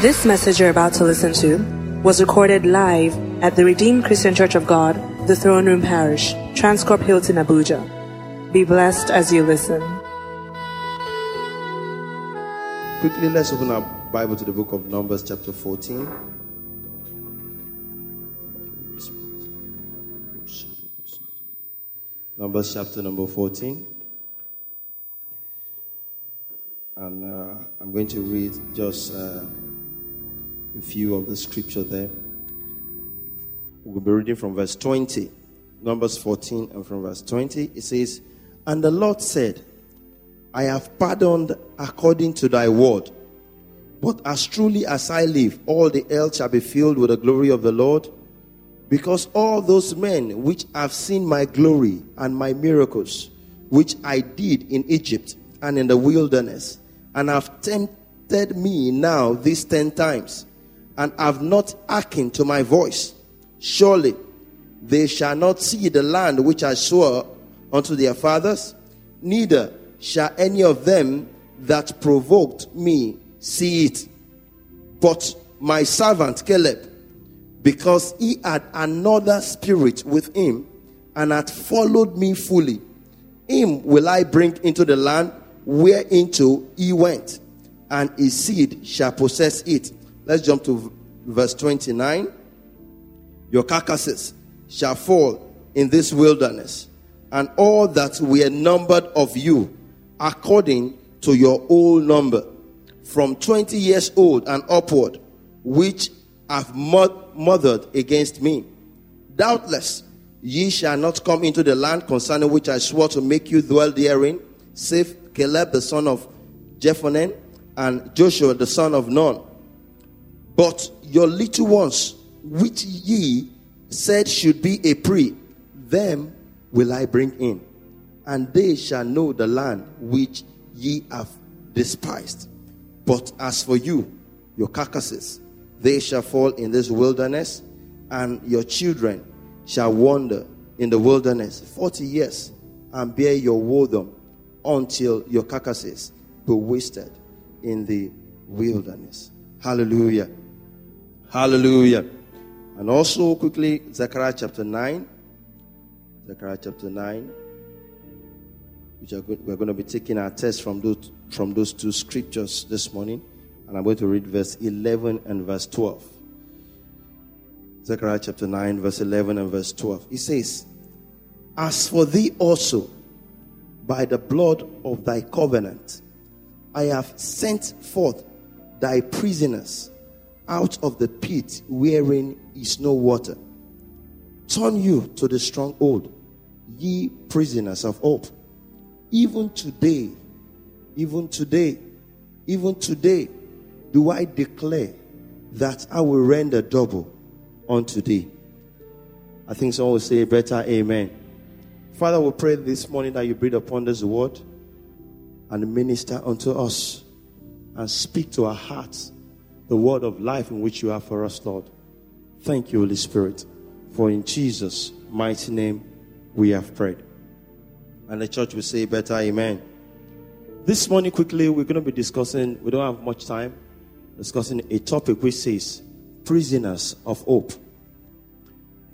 This message you're about to listen to was recorded live at the Redeemed Christian Church of God, the Throne Room Parish, Transcorp Hilton, Abuja. Be blessed as you listen. Quickly, let's open our Bible to the book of Numbers, chapter 14. Numbers, chapter number 14. And uh, I'm going to read just uh, a few of the scripture there. We'll be reading from verse 20, Numbers 14, and from verse 20. It says, And the Lord said, I have pardoned according to thy word. But as truly as I live, all the earth shall be filled with the glory of the Lord. Because all those men which have seen my glory and my miracles, which I did in Egypt and in the wilderness, and have tempted me now these ten times, and have not hearkened to my voice, surely they shall not see the land which I swore unto their fathers, neither shall any of them that provoked me see it. But my servant Caleb, because he had another spirit with him and had followed me fully, him will I bring into the land whereinto he went, and his seed shall possess it. Let's jump to verse 29. Your carcasses shall fall in this wilderness, and all that were numbered of you, according to your old number, from 20 years old and upward, which have mothered against me. Doubtless, ye shall not come into the land concerning which I swore to make you dwell therein, save Caleb the son of Jephunneh and Joshua the son of Nun. But your little ones, which ye said should be a prey, them will I bring in, and they shall know the land which ye have despised. But as for you, your carcasses, they shall fall in this wilderness, and your children shall wander in the wilderness 40 years and bear your wodom until your carcasses be wasted in the wilderness. Hallelujah. Hallelujah. And also, quickly, Zechariah chapter 9. Zechariah chapter 9. Which are good. we're going to be taking our test from those, from those two scriptures this morning. And I'm going to read verse 11 and verse 12. Zechariah chapter 9, verse 11 and verse 12. It says, As for thee also, by the blood of thy covenant, I have sent forth thy prisoners out of the pit wherein is no water. Turn you to the stronghold, ye prisoners of hope. Even today, even today, even today, do I declare that I will render double unto thee. I think someone will say better amen. Father, we pray this morning that you breathe upon this word and minister unto us and speak to our hearts the word of life in which you have for us, Lord. Thank you, Holy Spirit, for in Jesus' mighty name we have prayed. And the church will say better amen. This morning, quickly, we're going to be discussing, we don't have much time, discussing a topic which says prisoners of hope.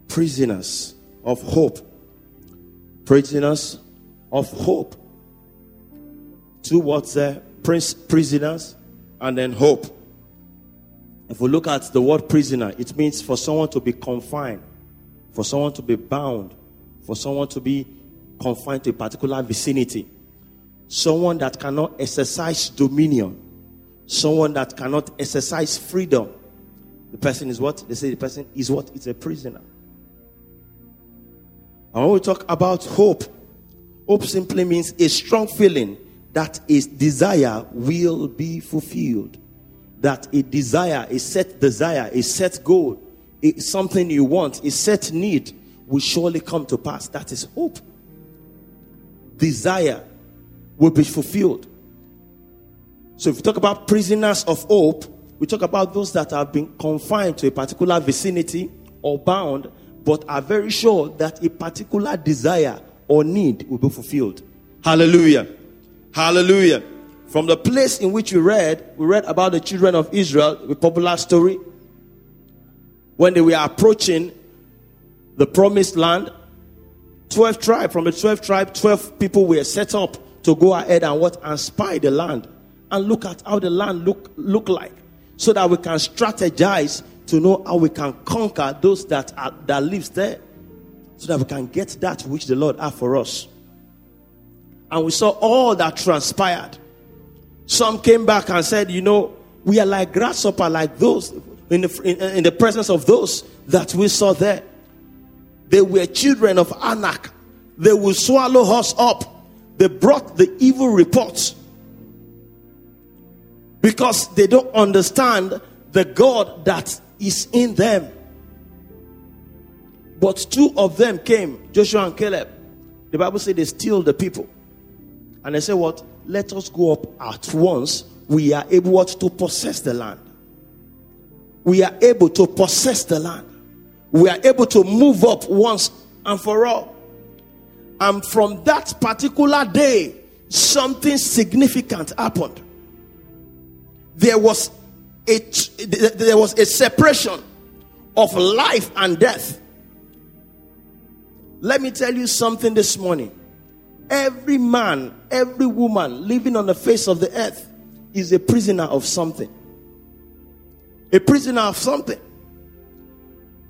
Prisoners of hope. Prisoners of hope. Two words there prisoners and then hope. If we look at the word prisoner, it means for someone to be confined, for someone to be bound, for someone to be confined to a particular vicinity, someone that cannot exercise dominion, someone that cannot exercise freedom. The person is what? They say the person is what? It's a prisoner. And when we talk about hope, hope simply means a strong feeling that is desire will be fulfilled that a desire, a set desire, a set goal, a, something you want, a set need will surely come to pass. That is hope. Desire will be fulfilled. So if we talk about prisoners of hope, we talk about those that have been confined to a particular vicinity or bound, but are very sure that a particular desire or need will be fulfilled. Hallelujah. Hallelujah. From the place in which we read, we read about the children of Israel, a popular story. When they were approaching the promised land, 12 tribe, from the 12 tribe, 12 people were set up to go ahead and what? And spy the land. And look at how the land look, look like. So that we can strategize to know how we can conquer those that are, that lives there. So that we can get that which the Lord has for us. And we saw all that transpired. Some came back and said, you know, we are like grasshopper, like those in the, in, in the presence of those that we saw there. They were children of Anak. They will swallow us up. They brought the evil reports because they don't understand the God that is in them. But two of them came, Joshua and Caleb. The Bible said they steal the people. And they say, What? Let us go up at once. We are able to possess the land. We are able to possess the land. We are able to move up once and for all. And from that particular day, something significant happened. There was a, there was a separation of life and death. Let me tell you something this morning. Every man, every woman living on the face of the earth is a prisoner of something. A prisoner of something.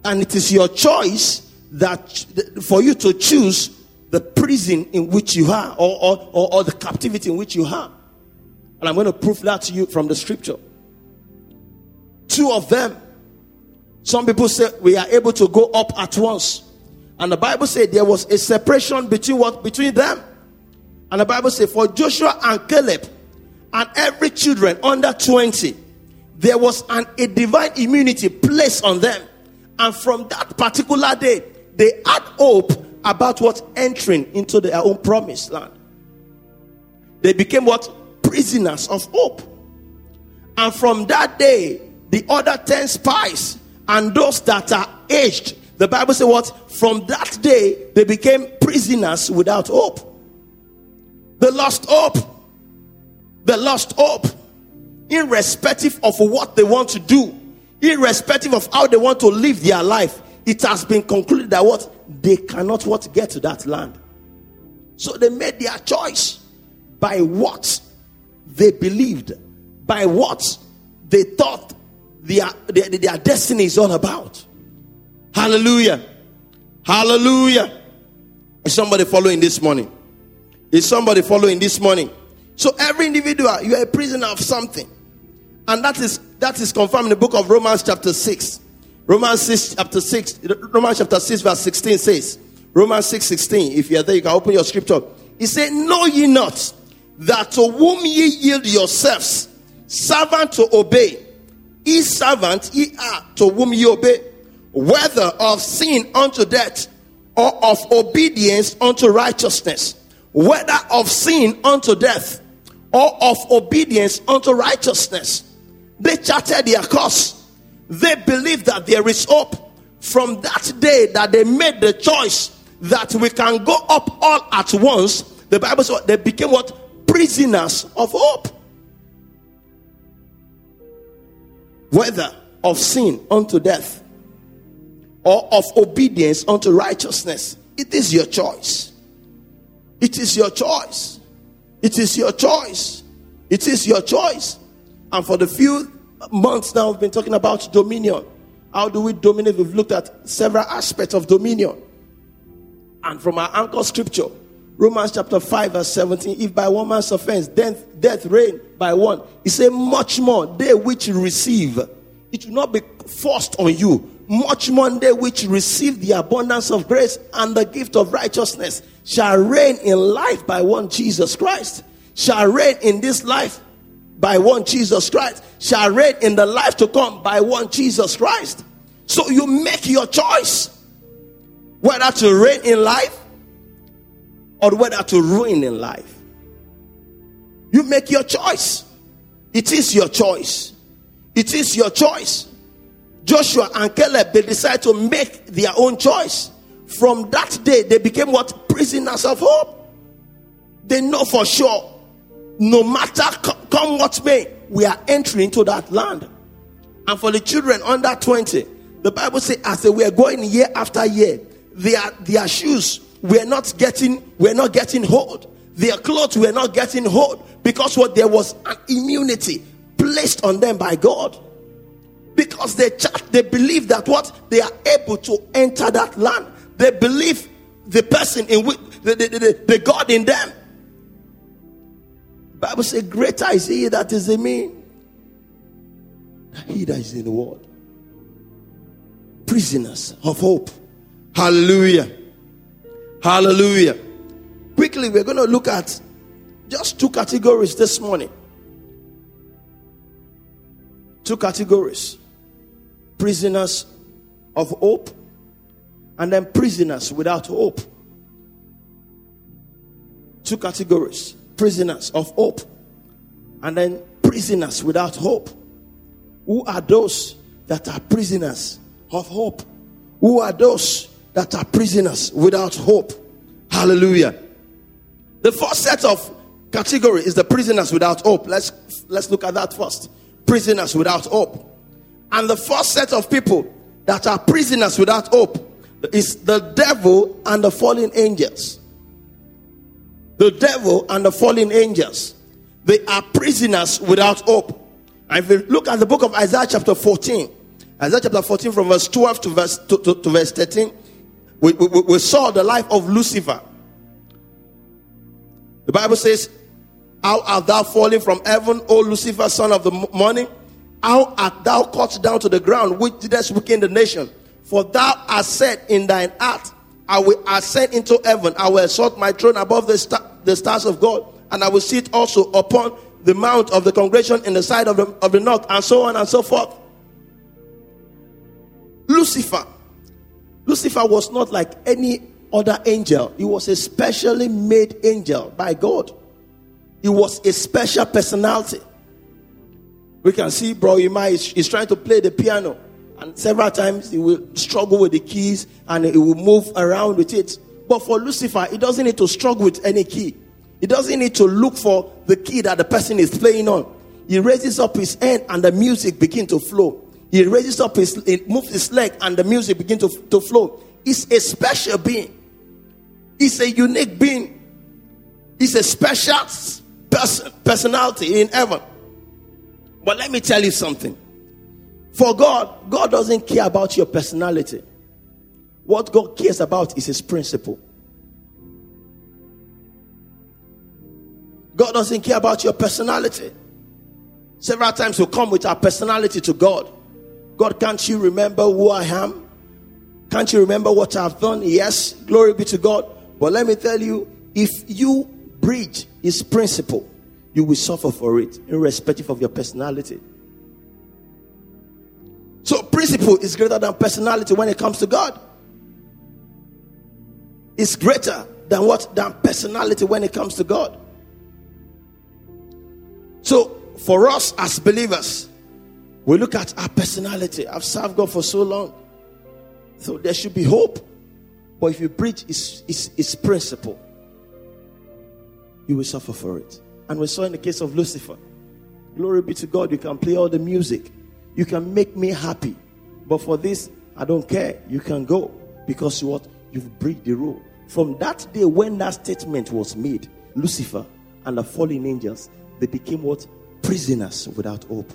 And it is your choice that for you to choose the prison in which you are or, or, or, or the captivity in which you are. And I'm going to prove that to you from the scripture. Two of them. Some people say we are able to go up at once. And the Bible said there was a separation between what? Between them. And the Bible said for Joshua and Caleb and every children under 20, there was an, a divine immunity placed on them. And from that particular day, they had hope about what entering into their own promised land. They became what? Prisoners of hope. And from that day, the other 10 spies and those that are aged the Bible says what? From that day, they became prisoners without hope. They lost hope. They lost hope. Irrespective of what they want to do, irrespective of how they want to live their life, it has been concluded that what? They cannot what get to that land. So they made their choice by what they believed, by what they thought their, their, their destiny is all about. Hallelujah. Hallelujah. Is somebody following this morning? Is somebody following this morning? So every individual, you are a prisoner of something. And that is that is confirmed in the book of Romans chapter 6. Romans 6 chapter 6. Romans chapter 6 verse 16 says. Romans 6 16. If you are there, you can open your scripture. He said, Know ye not that to whom ye yield yourselves, servant to obey, ye servant ye are to whom ye obey whether of sin unto death or of obedience unto righteousness, whether of sin unto death or of obedience unto righteousness. They charted their course. They believe that there is hope. From that day that they made the choice that we can go up all at once, the Bible says they became what? Prisoners of hope. Whether of sin unto death or of obedience unto righteousness. It is your choice. It is your choice. It is your choice. It is your choice. And for the few months now, we've been talking about dominion. How do we dominate? We've looked at several aspects of dominion. And from our anchor scripture, Romans chapter 5, verse 17, if by one man's offense death, death reign by one, he said, much more they which receive, it will not be forced on you, much more they which receive the abundance of grace and the gift of righteousness shall reign in life by one Jesus Christ, shall reign in this life by one Jesus Christ, shall reign in the life to come by one Jesus Christ. So you make your choice whether to reign in life or whether to ruin in life. You make your choice. It is your choice. It is your choice. Joshua and Caleb, they decided to make their own choice. From that day, they became what? Prisoners of hope. They know for sure no matter come what may, we are entering into that land. And for the children under 20, the Bible says, as they were going year after year, their, their shoes were not getting, were not getting hold. Their clothes were not getting hold because what there was an immunity placed on them by God. Because they they believe that what they are able to enter that land. They believe the person in which the, the, the, the God in them. Bible says, Greater is he that is in me he that is in the world. Prisoners of hope. Hallelujah. Hallelujah. Quickly, we're going to look at just two categories this morning. Two categories prisoners of hope and then prisoners without hope. Two categories prisoners of hope and then prisoners without hope. Who are those that are prisoners of hope? Who are those that are prisoners without hope? Hallelujah. The first set of category is the prisoners without hope. Let's let's look at that first. Prisoners without hope. And the first set of people that are prisoners without hope is the devil and the fallen angels. The devil and the fallen angels. They are prisoners without hope. And if you look at the book of Isaiah chapter 14, Isaiah chapter 14 from verse 12 to verse, to, to, to verse 13, we, we, we saw the life of Lucifer. The Bible says, How art thou fallen from heaven, O Lucifer, son of the morning? How art thou cut down to the ground, which didst weaken the nation? For thou hast said in thine heart, I will ascend into heaven, I will exalt my throne above the, star, the stars of God, and I will sit also upon the mount of the congregation in the side of the, of the north, and so on and so forth. Lucifer. Lucifer was not like any other angel, he was a specially made angel by God. He was a special personality. We can see Bro Ima is, is trying to play the piano, and several times he will struggle with the keys and he will move around with it. But for Lucifer, he doesn't need to struggle with any key. He doesn't need to look for the key that the person is playing on. He raises up his hand and the music begin to flow. He raises up his, he moves his leg and the music begin to, to flow. He's a special being. He's a unique being. He's a special person, personality in heaven. But let me tell you something. For God, God doesn't care about your personality. What God cares about is His principle. God doesn't care about your personality. Several times we come with our personality to God. God, can't you remember who I am? Can't you remember what I've done? Yes, glory be to God. But let me tell you, if you breach His principle, you will suffer for it, irrespective of your personality. So, principle is greater than personality when it comes to God. It's greater than what? Than personality when it comes to God. So, for us as believers, we look at our personality. I've served God for so long. So there should be hope. But if you preach its, its, its principle, you will suffer for it. And we saw in the case of Lucifer. Glory be to God, you can play all the music. You can make me happy. But for this, I don't care. You can go. Because what? You've breached the rule. From that day when that statement was made, Lucifer and the fallen angels, they became what? Prisoners without hope.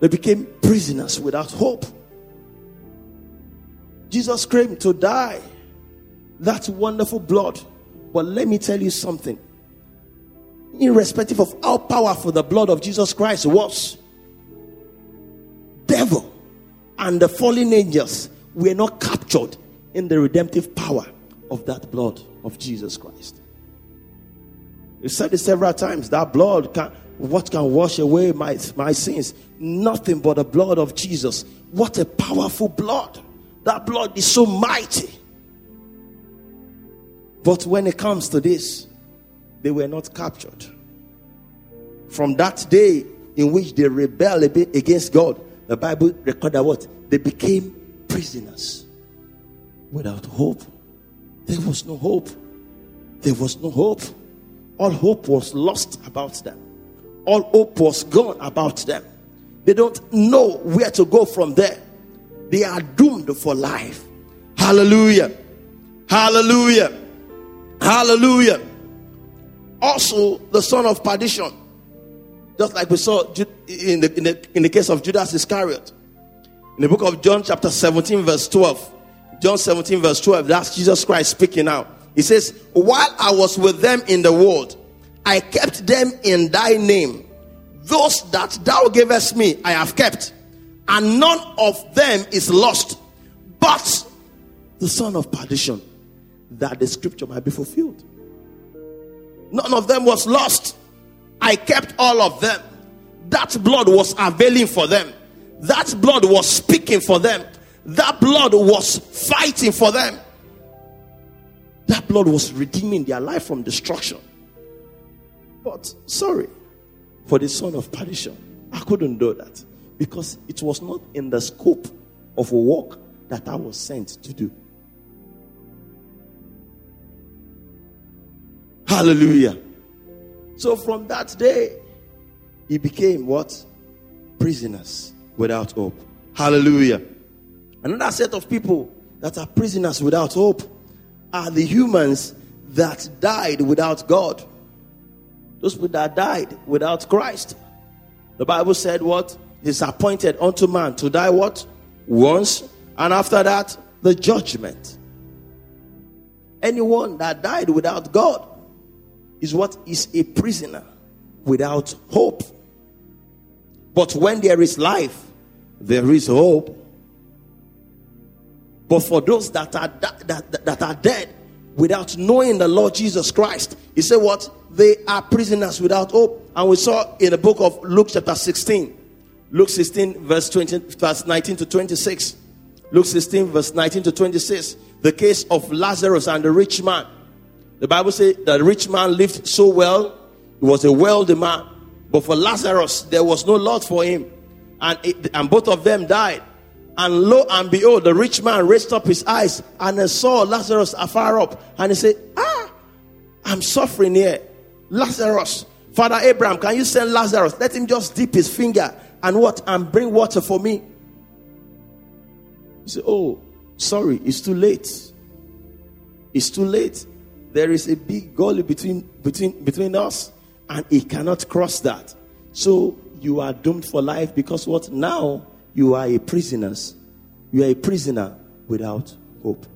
They became prisoners without hope. Jesus came to die. That wonderful blood. But let me tell you something. Irrespective of how powerful the blood of Jesus Christ was, devil and the fallen angels were not captured in the redemptive power of that blood of Jesus Christ. You said it several times. That blood can what can wash away my, my sins? Nothing but the blood of Jesus. What a powerful blood. That blood is so mighty. But when it comes to this, they were not captured. From that day in which they rebelled against God, the Bible recorded what? They became prisoners without hope. There was no hope. There was no hope. All hope was lost about them. All hope was gone about them. They don't know where to go from there. They are doomed for life. Hallelujah. Hallelujah. Hallelujah. Also, the son of perdition, just like we saw in the, in the, in the case of Judas Iscariot. In the book of John, chapter 17, verse 12. John 17, verse 12, that's Jesus Christ speaking now. He says, While I was with them in the world, I kept them in thy name. Those that thou gavest me, I have kept, and none of them is lost, but the son of perdition, that the scripture might be fulfilled. None of them was lost. I kept all of them. That blood was availing for them. That blood was speaking for them. That blood was fighting for them. That blood was redeeming their life from destruction. But sorry for the son of perdition. I couldn't do that because it was not in the scope of a work that I was sent to do. Hallelujah. So from that day, he became what? Prisoners without hope. Hallelujah. Another set of people that are prisoners without hope are the humans that died without God. Those people that died without Christ. The Bible said what? what? Is appointed unto man to die what? Once. And after that, the judgment. Anyone that died without God is what is a prisoner without hope. But when there is life, there is hope. But for those that are that, that, that are dead without knowing the Lord Jesus Christ, he said what? They are prisoners without hope. And we saw in the book of Luke chapter 16. Luke 16 verse 20 verse 19 to 26. Luke 16 verse 19 to 26. The case of Lazarus and the rich man. The Bible says the rich man lived so well. He was a wealthy man. But for Lazarus, there was no lot for him. And, it, and both of them died. And lo and behold, the rich man raised up his eyes and saw Lazarus afar up. And he said, Ah, I'm suffering here. Lazarus, Father Abraham, can you send Lazarus? Let him just dip his finger and what? And bring water for me. He said, Oh, sorry, it's too late. It's too late. There is a big gully between between between us, and he cannot cross that. So you are doomed for life because what now you are a prisoner. You are a prisoner without hope.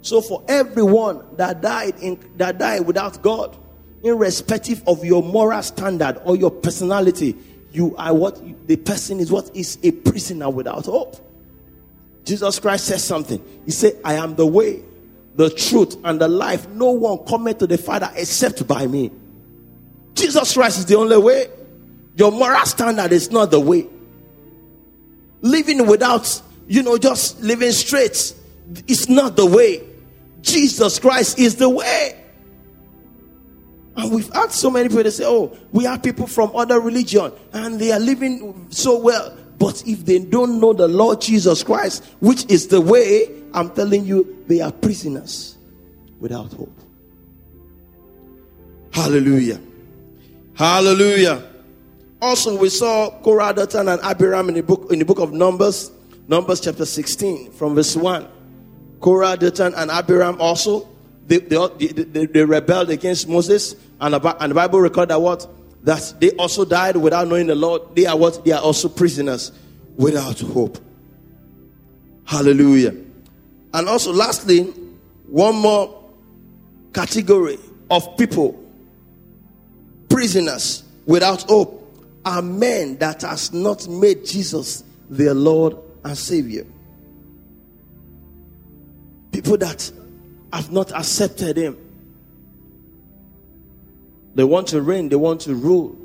So for everyone that died in that died without God, irrespective of your moral standard or your personality, you are what the person is what is a prisoner without hope. Jesus Christ says something. He said, I am the way, the truth, and the life. No one cometh to the Father except by me. Jesus Christ is the only way. Your moral standard is not the way living without, you know, just living straight is not the way. Jesus Christ is the way. And we've had so many people say, oh, we have people from other religion and they are living so well. But if they don't know the Lord Jesus Christ, which is the way, I'm telling you, they are prisoners without hope. Hallelujah. Hallelujah. Also, we saw Korah, Dathan, and Abiram in the book in the book of Numbers, Numbers chapter 16, from verse 1. Korah, Dathan, and Abiram also they, they, they, they rebelled against Moses, and and the Bible record that what that they also died without knowing the Lord. They are what they are also prisoners without hope. Hallelujah. And also, lastly, one more category of people prisoners without hope are men that has not made Jesus their Lord and Savior. People that have not accepted Him. They want to reign, they want to rule.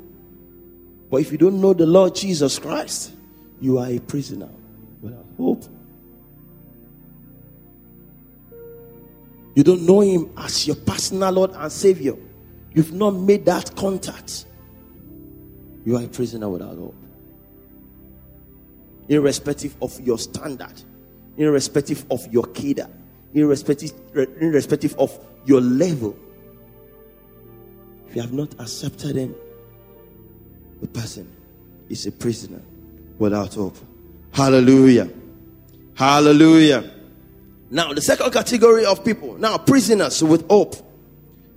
But if you don't know the Lord Jesus Christ, you are a prisoner without hope. You don't know Him as your personal Lord and Savior. You've not made that contact. You are a prisoner without hope. Irrespective of your standard, irrespective of your kida, irrespective, irrespective of your level, if you have not accepted him, the person is a prisoner without hope. Hallelujah. Hallelujah. Now, the second category of people, now prisoners with hope.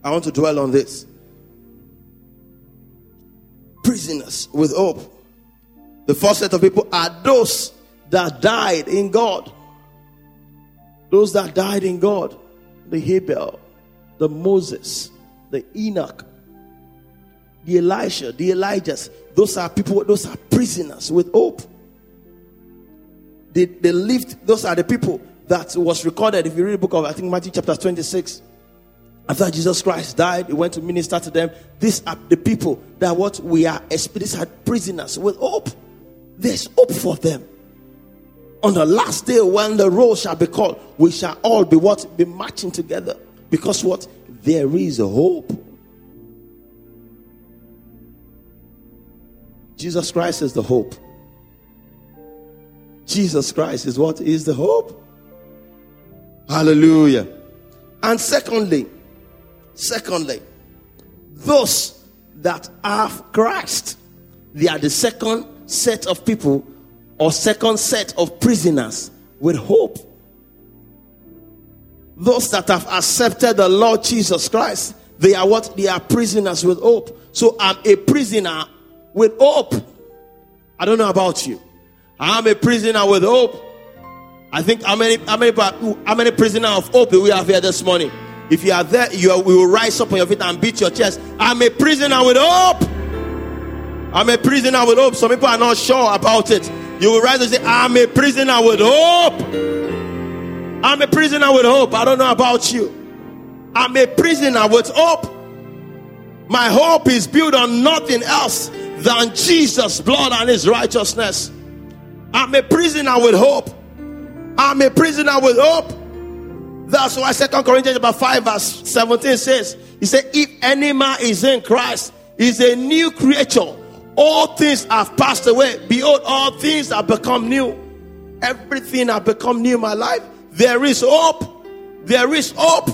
I want to dwell on this. Prisoners with hope. The first set of people are those that died in God. Those that died in God. The Hebel, the Moses, the Enoch, the Elisha, the Elijahs. Those are people, those are prisoners with hope. They, they lived, those are the people that was recorded. If you read the book of, I think, Matthew chapter 26, after Jesus Christ died, he went to minister to them. These are the people that what we are, these are prisoners with hope. There's hope for them. On the last day when the roll shall be called, we shall all be what? Be marching together. Because what? There is a hope. Jesus Christ is the hope. Jesus Christ is what is the hope. Hallelujah. And secondly, secondly, those that have Christ, they are the second set of people or second set of prisoners with hope. Those that have accepted the Lord Jesus Christ, they are what? They are prisoners with hope. So I'm a prisoner with hope. I don't know about you. I'm a prisoner with hope. I think how many how many how many prisoner of hope we have here this morning? If you are there, you are, will rise up on your feet and beat your chest. I'm a prisoner with hope. I'm a prisoner with hope. Some people are not sure about it. You will rise and say, I'm a prisoner with hope. I'm a prisoner with hope. I don't know about you. I'm a prisoner with hope. My hope is built on nothing else than Jesus' blood and his righteousness. I'm a prisoner with hope. I'm a prisoner with hope. That's why Second Corinthians chapter 5 verse 17 says, He said, If any man is in Christ, is a new creature. All things have passed away. Behold, all things have become new. Everything have become new in my life. There is hope. There is hope.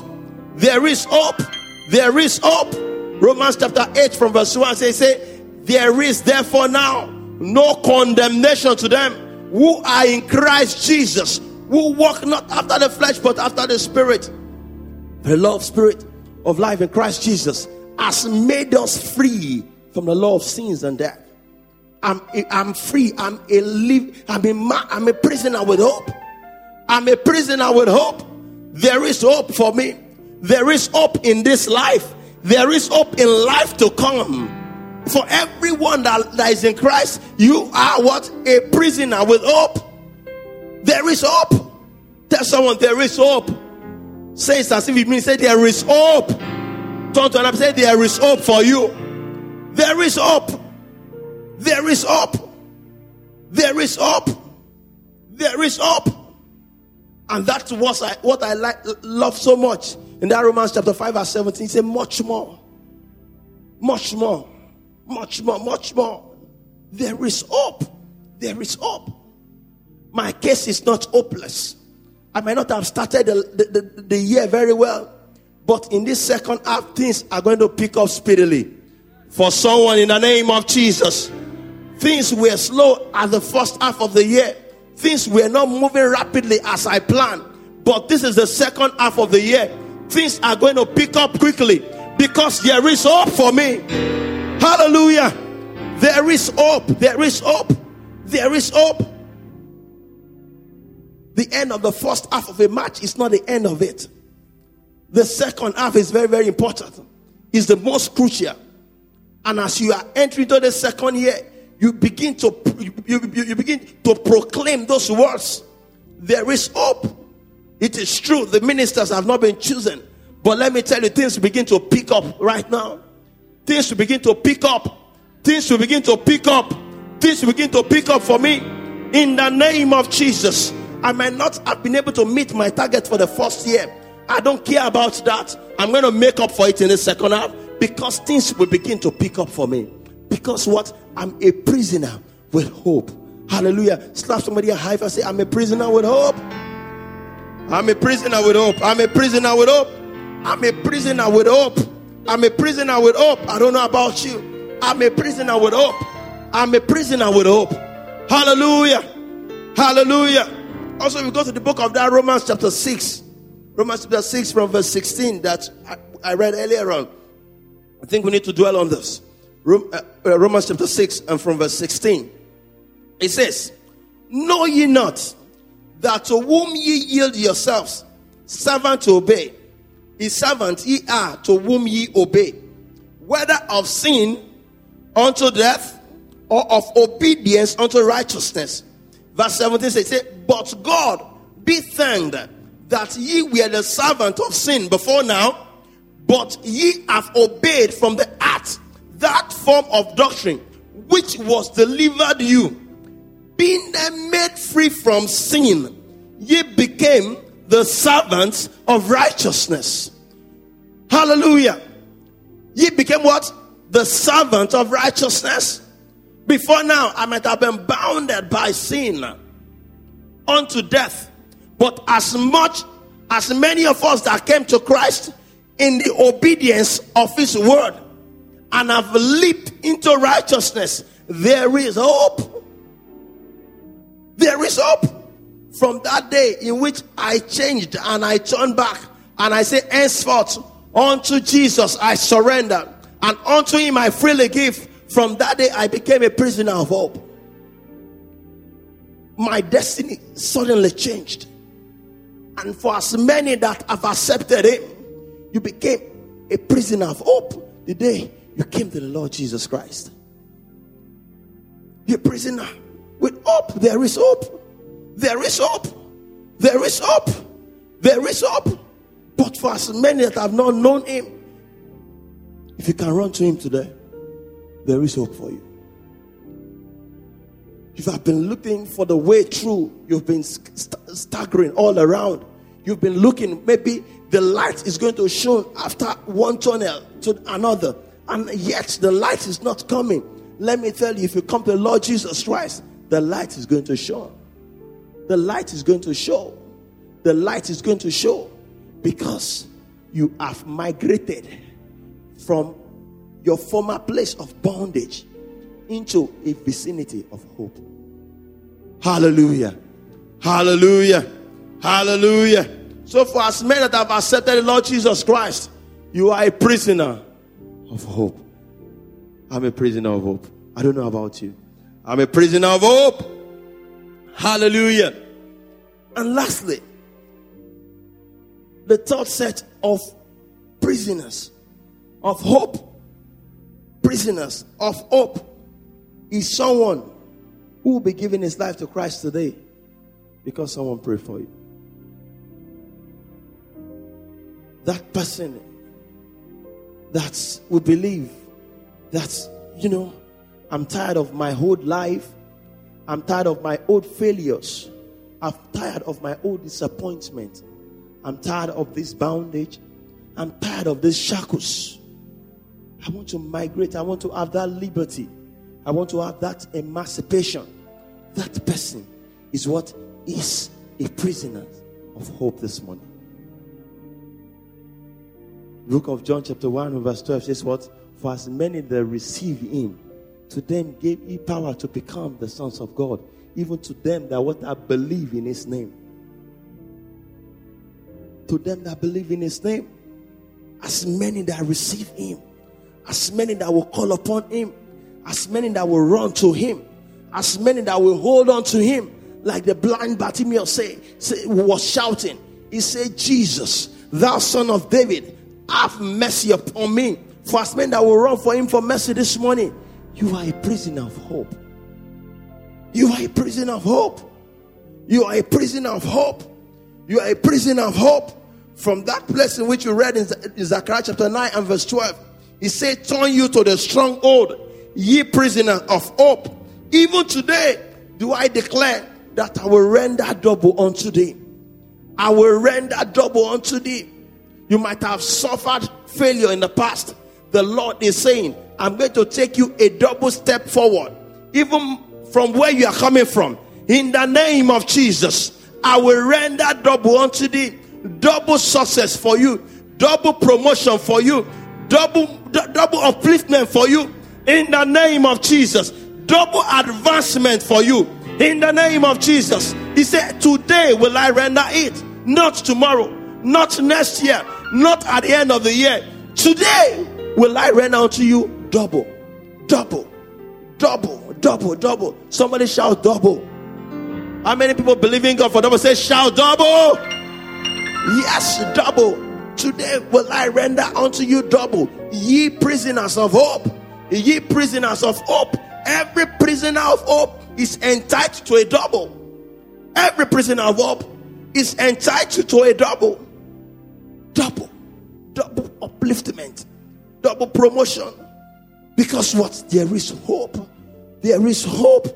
There is hope. There is hope. Romans chapter 8 from verse 1 says, say, There is therefore now no condemnation to them who are in Christ Jesus, who walk not after the flesh but after the spirit. The love spirit of life in Christ Jesus has made us free from the law of sins and death. I'm, I'm free. I'm a live. I'm a, I'm a prisoner with hope. I'm a prisoner with hope. There is hope for me. There is hope in this life. There is hope in life to come. For everyone that, that is in Christ, you are what? A prisoner with hope. There is hope. Tell someone there is hope. Say it as if it means say there is hope. Turn to another say there is hope for you. There is hope. There is hope. There is hope. There is hope. And that's what I what I like love so much. In that Romans chapter 5, verse 17, he said, much more. Much more. Much more. Much more. There is hope. There is hope. My case is not hopeless. I might not have started the, the, the, the year very well. But in this second half, things are going to pick up speedily for someone in the name of Jesus. Things were slow at the first half of the year. Things were not moving rapidly as I planned. But this is the second half of the year. Things are going to pick up quickly because there is hope for me. Hallelujah. There is hope. There is hope. There is hope. The end of the first half of a match is not the end of it. The second half is very, very important. It's the most crucial. And as you are entering to the second year, you begin to you, you, you begin to proclaim those words. There is hope. It is true the ministers have not been chosen, but let me tell you, things begin to pick up right now. Things begin to pick up. Things begin to pick up. Things begin to pick up for me in the name of Jesus. I might not have been able to meet my target for the first year. I don't care about that. I'm going to make up for it in the second half because things will begin to pick up for me. Because what? I'm a prisoner with hope. Hallelujah. Slap somebody a high five. Say, I'm a prisoner with hope. I'm a prisoner with hope. I'm a prisoner with hope. I'm a prisoner with hope. I'm a prisoner with hope. I don't know about you. I'm a prisoner with hope. I'm a prisoner with hope. Hallelujah. Hallelujah. Also, we go to the book of that Romans chapter 6. Romans chapter 6 from verse 16 that I, I read earlier on. I think we need to dwell on this. Uh, uh, Romans chapter 6 and from verse 16. It says, Know ye not that to whom ye yield yourselves, servant to obey, is servant ye are to whom ye obey, whether of sin unto death or of obedience unto righteousness. Verse 17 says, But God be thanked that ye were the servant of sin before now, but ye have obeyed from the heart that form of doctrine which was delivered you. Being made free from sin, ye became the servants of righteousness. Hallelujah. Ye became what? The servant of righteousness. Before now, I might have been bounded by sin unto death. But as much as many of us that came to Christ in the obedience of his word and have leaped into righteousness, there is hope. There is hope. From that day in which I changed and I turned back and I say, henceforth, unto Jesus I surrender and unto him I freely give. From that day I became a prisoner of hope. My destiny suddenly changed. And for as many that have accepted him, you became a prisoner of hope the day you came to the Lord Jesus Christ. You're a prisoner with hope. There is hope. There is hope. There is hope. There is hope. But for as many that have not known him, if you can run to him today, there is hope for you. You have been looking for the way through, you've been st- staggering all around. You've been looking, maybe the light is going to show after one tunnel to another, and yet the light is not coming. Let me tell you, if you come to the Lord Jesus Christ, the light is going to show the light is going to show. The light is going to show because you have migrated from your former place of bondage into a vicinity of hope. Hallelujah. Hallelujah. Hallelujah. So, for as many that have accepted the Lord Jesus Christ, you are a prisoner of hope. I'm a prisoner of hope. I don't know about you. I'm a prisoner of hope. Hallelujah. And lastly, the third set of prisoners of hope, prisoners of hope, is someone who will be giving his life to Christ today because someone prayed for you. That person that will believe that, you know, I'm tired of my old life I'm tired of my old failures. I'm tired of my old disappointment. I'm tired of this bondage. I'm tired of these shackles. I want to migrate. I want to have that liberty. I want to have that emancipation. That person is what is a prisoner of hope this morning. Book of John, chapter 1, verse 12 says, What? For as many that receive him, to them gave he power to become the sons of God, even to them that what I believe in his name. To them that believe in his name, as many that receive him, as many that will call upon him, as many that will run to him, as many that will hold on to him, like the blind Bartimaeus say, say was shouting. He said, Jesus, thou son of David, have mercy upon me. For as many that will run for him for mercy this morning, you are a prisoner of hope. You are a prisoner of hope. You are a prisoner of hope. You are a prisoner of hope. From that place in which you read in Zechariah chapter 9 and verse 12, he said, Turn you to the stronghold, ye prisoner of hope. Even today, do I declare that I will render double unto thee. I will render double unto thee. You might have suffered failure in the past. The Lord is saying, I'm going to take you a double step forward, even from where you are coming from. In the name of Jesus, I will render double unto thee, double success for you, double promotion for you, double, double upliftment for you in the name of Jesus, double advancement for you in the name of Jesus. He said, Today will I render it, not tomorrow, not next year, not at the end of the year. Today will I render unto you double, double, double, double, double. Somebody shout double. How many people believe in God for double? Say, shout double. Yes, double. Today will I render unto you double. Ye prisoners of hope. Ye prisoners of hope. Every prisoner of hope is entitled to a double. Every prisoner of hope is entitled to a double. Double. Double upliftment. Double promotion. Because what? There is hope. There is hope.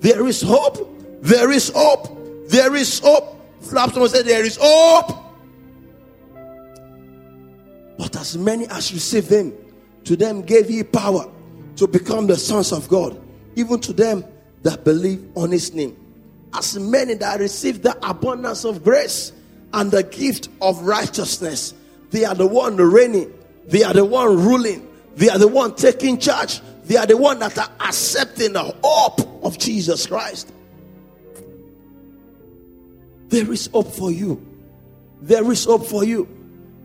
There is hope. There is hope. There is hope. Flap someone said there is hope. But as many as received him, to them gave he power to become the sons of God, even to them that believe on his name. As many that received the abundance of grace and the gift of righteousness, they are the one reigning, they are the one ruling, they are the one taking charge, they are the one that are accepting the hope of Jesus Christ. There is hope for you. There is hope for you.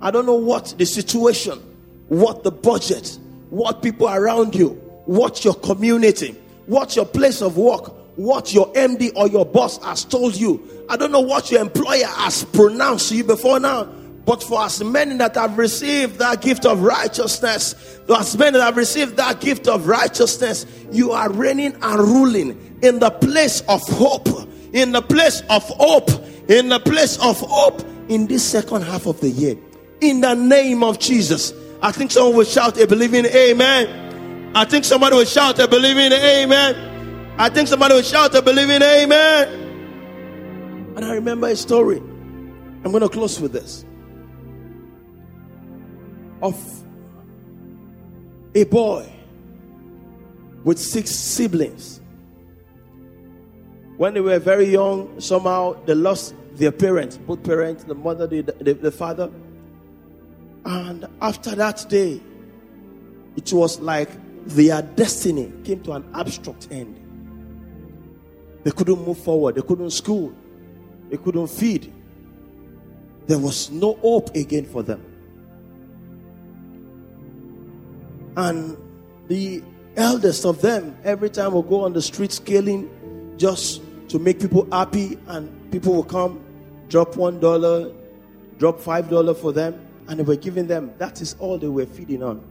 I don't know what the situation, what the budget, what people around you, what your community, what your place of work, what your MD or your boss has told you. I don't know what your employer has pronounced to you before now. But for as many that have received that gift of righteousness, as many that have received that gift of righteousness, you are reigning and ruling in the place of hope, in the place of hope, in the place of hope in this second half of the year. In the name of Jesus. I think someone will shout a believing amen. I think somebody will shout a believing amen. I think somebody will shout a believing amen. And I remember a story. I'm going to close with this. Of a boy with six siblings. When they were very young, somehow they lost their parents, both parents, the mother, the, the, the father. And after that day, it was like their destiny came to an abstract end. They couldn't move forward, they couldn't school, they couldn't feed. There was no hope again for them. And the eldest of them, every time will go on the street scaling just to make people happy, and people will come, drop one dollar, drop five dollar for them, and they were giving them. That is all they were feeding on.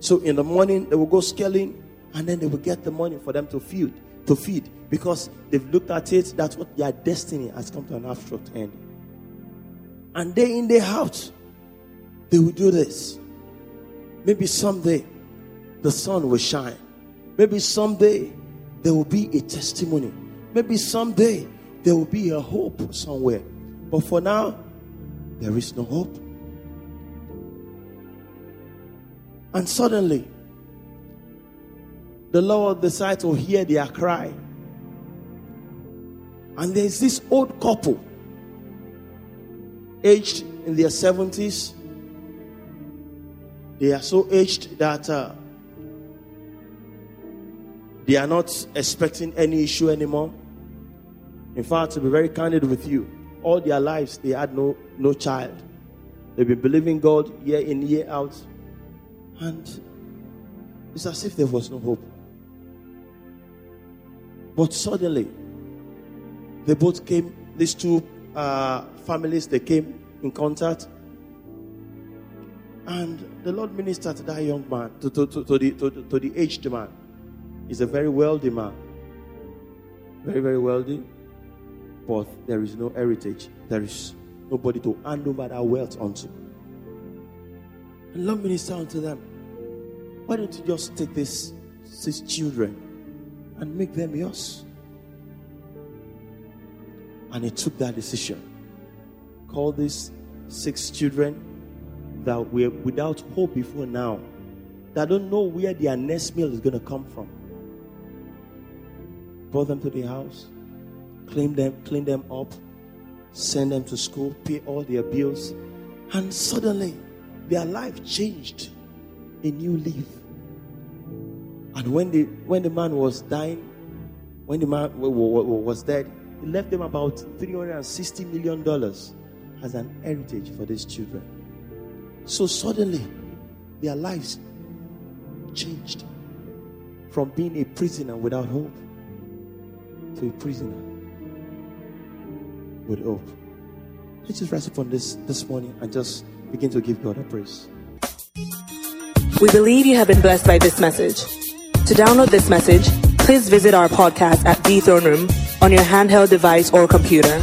So in the morning they will go scaling and then they will get the money for them to feed, to feed because they've looked at it. That's what their destiny has come to an abstract end. And day in day out, they will do this. Maybe someday the sun will shine. Maybe someday there will be a testimony. Maybe someday there will be a hope somewhere. But for now, there is no hope. And suddenly, the Lord decides to hear their cry. And there's this old couple, aged in their 70s. They are so aged that uh, they are not expecting any issue anymore. In fact, to be very candid with you, all their lives they had no, no child. They've been believing God year in, year out. And it's as if there was no hope. But suddenly, they both came, these two uh, families, they came in contact. And the Lord ministered to that young man, to, to, to, to the, to, to the aged man. He's a very wealthy man. Very, very wealthy. But there is no heritage. There is nobody to hand over that wealth unto. And Lord minister unto them. Why don't you just take this, these children and make them yours? And he took that decision. Call these six children that were without hope before now, that don't know where their next meal is going to come from. Brought them to the house, clean them, clean them up, send them to school, pay all their bills, and suddenly their life changed a new leaf. And when the when the man was dying, when the man was dead, he left them about 360 million dollars as an heritage for these children. So suddenly, their lives changed from being a prisoner without hope to a prisoner with hope. Let's just rise up on this this morning and just begin to give God a praise. We believe you have been blessed by this message. To download this message, please visit our podcast at The Throne Room on your handheld device or computer.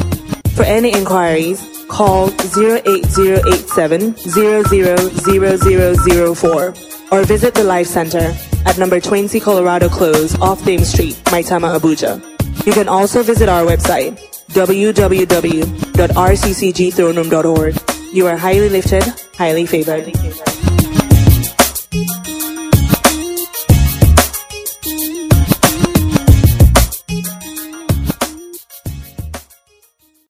For any inquiries, call 08087 000004 or visit the Life Center at number 20 Colorado Close off Dame Street, Maitama, Abuja. You can also visit our website, www.rccgthroneroom.org. You are highly lifted, highly favored.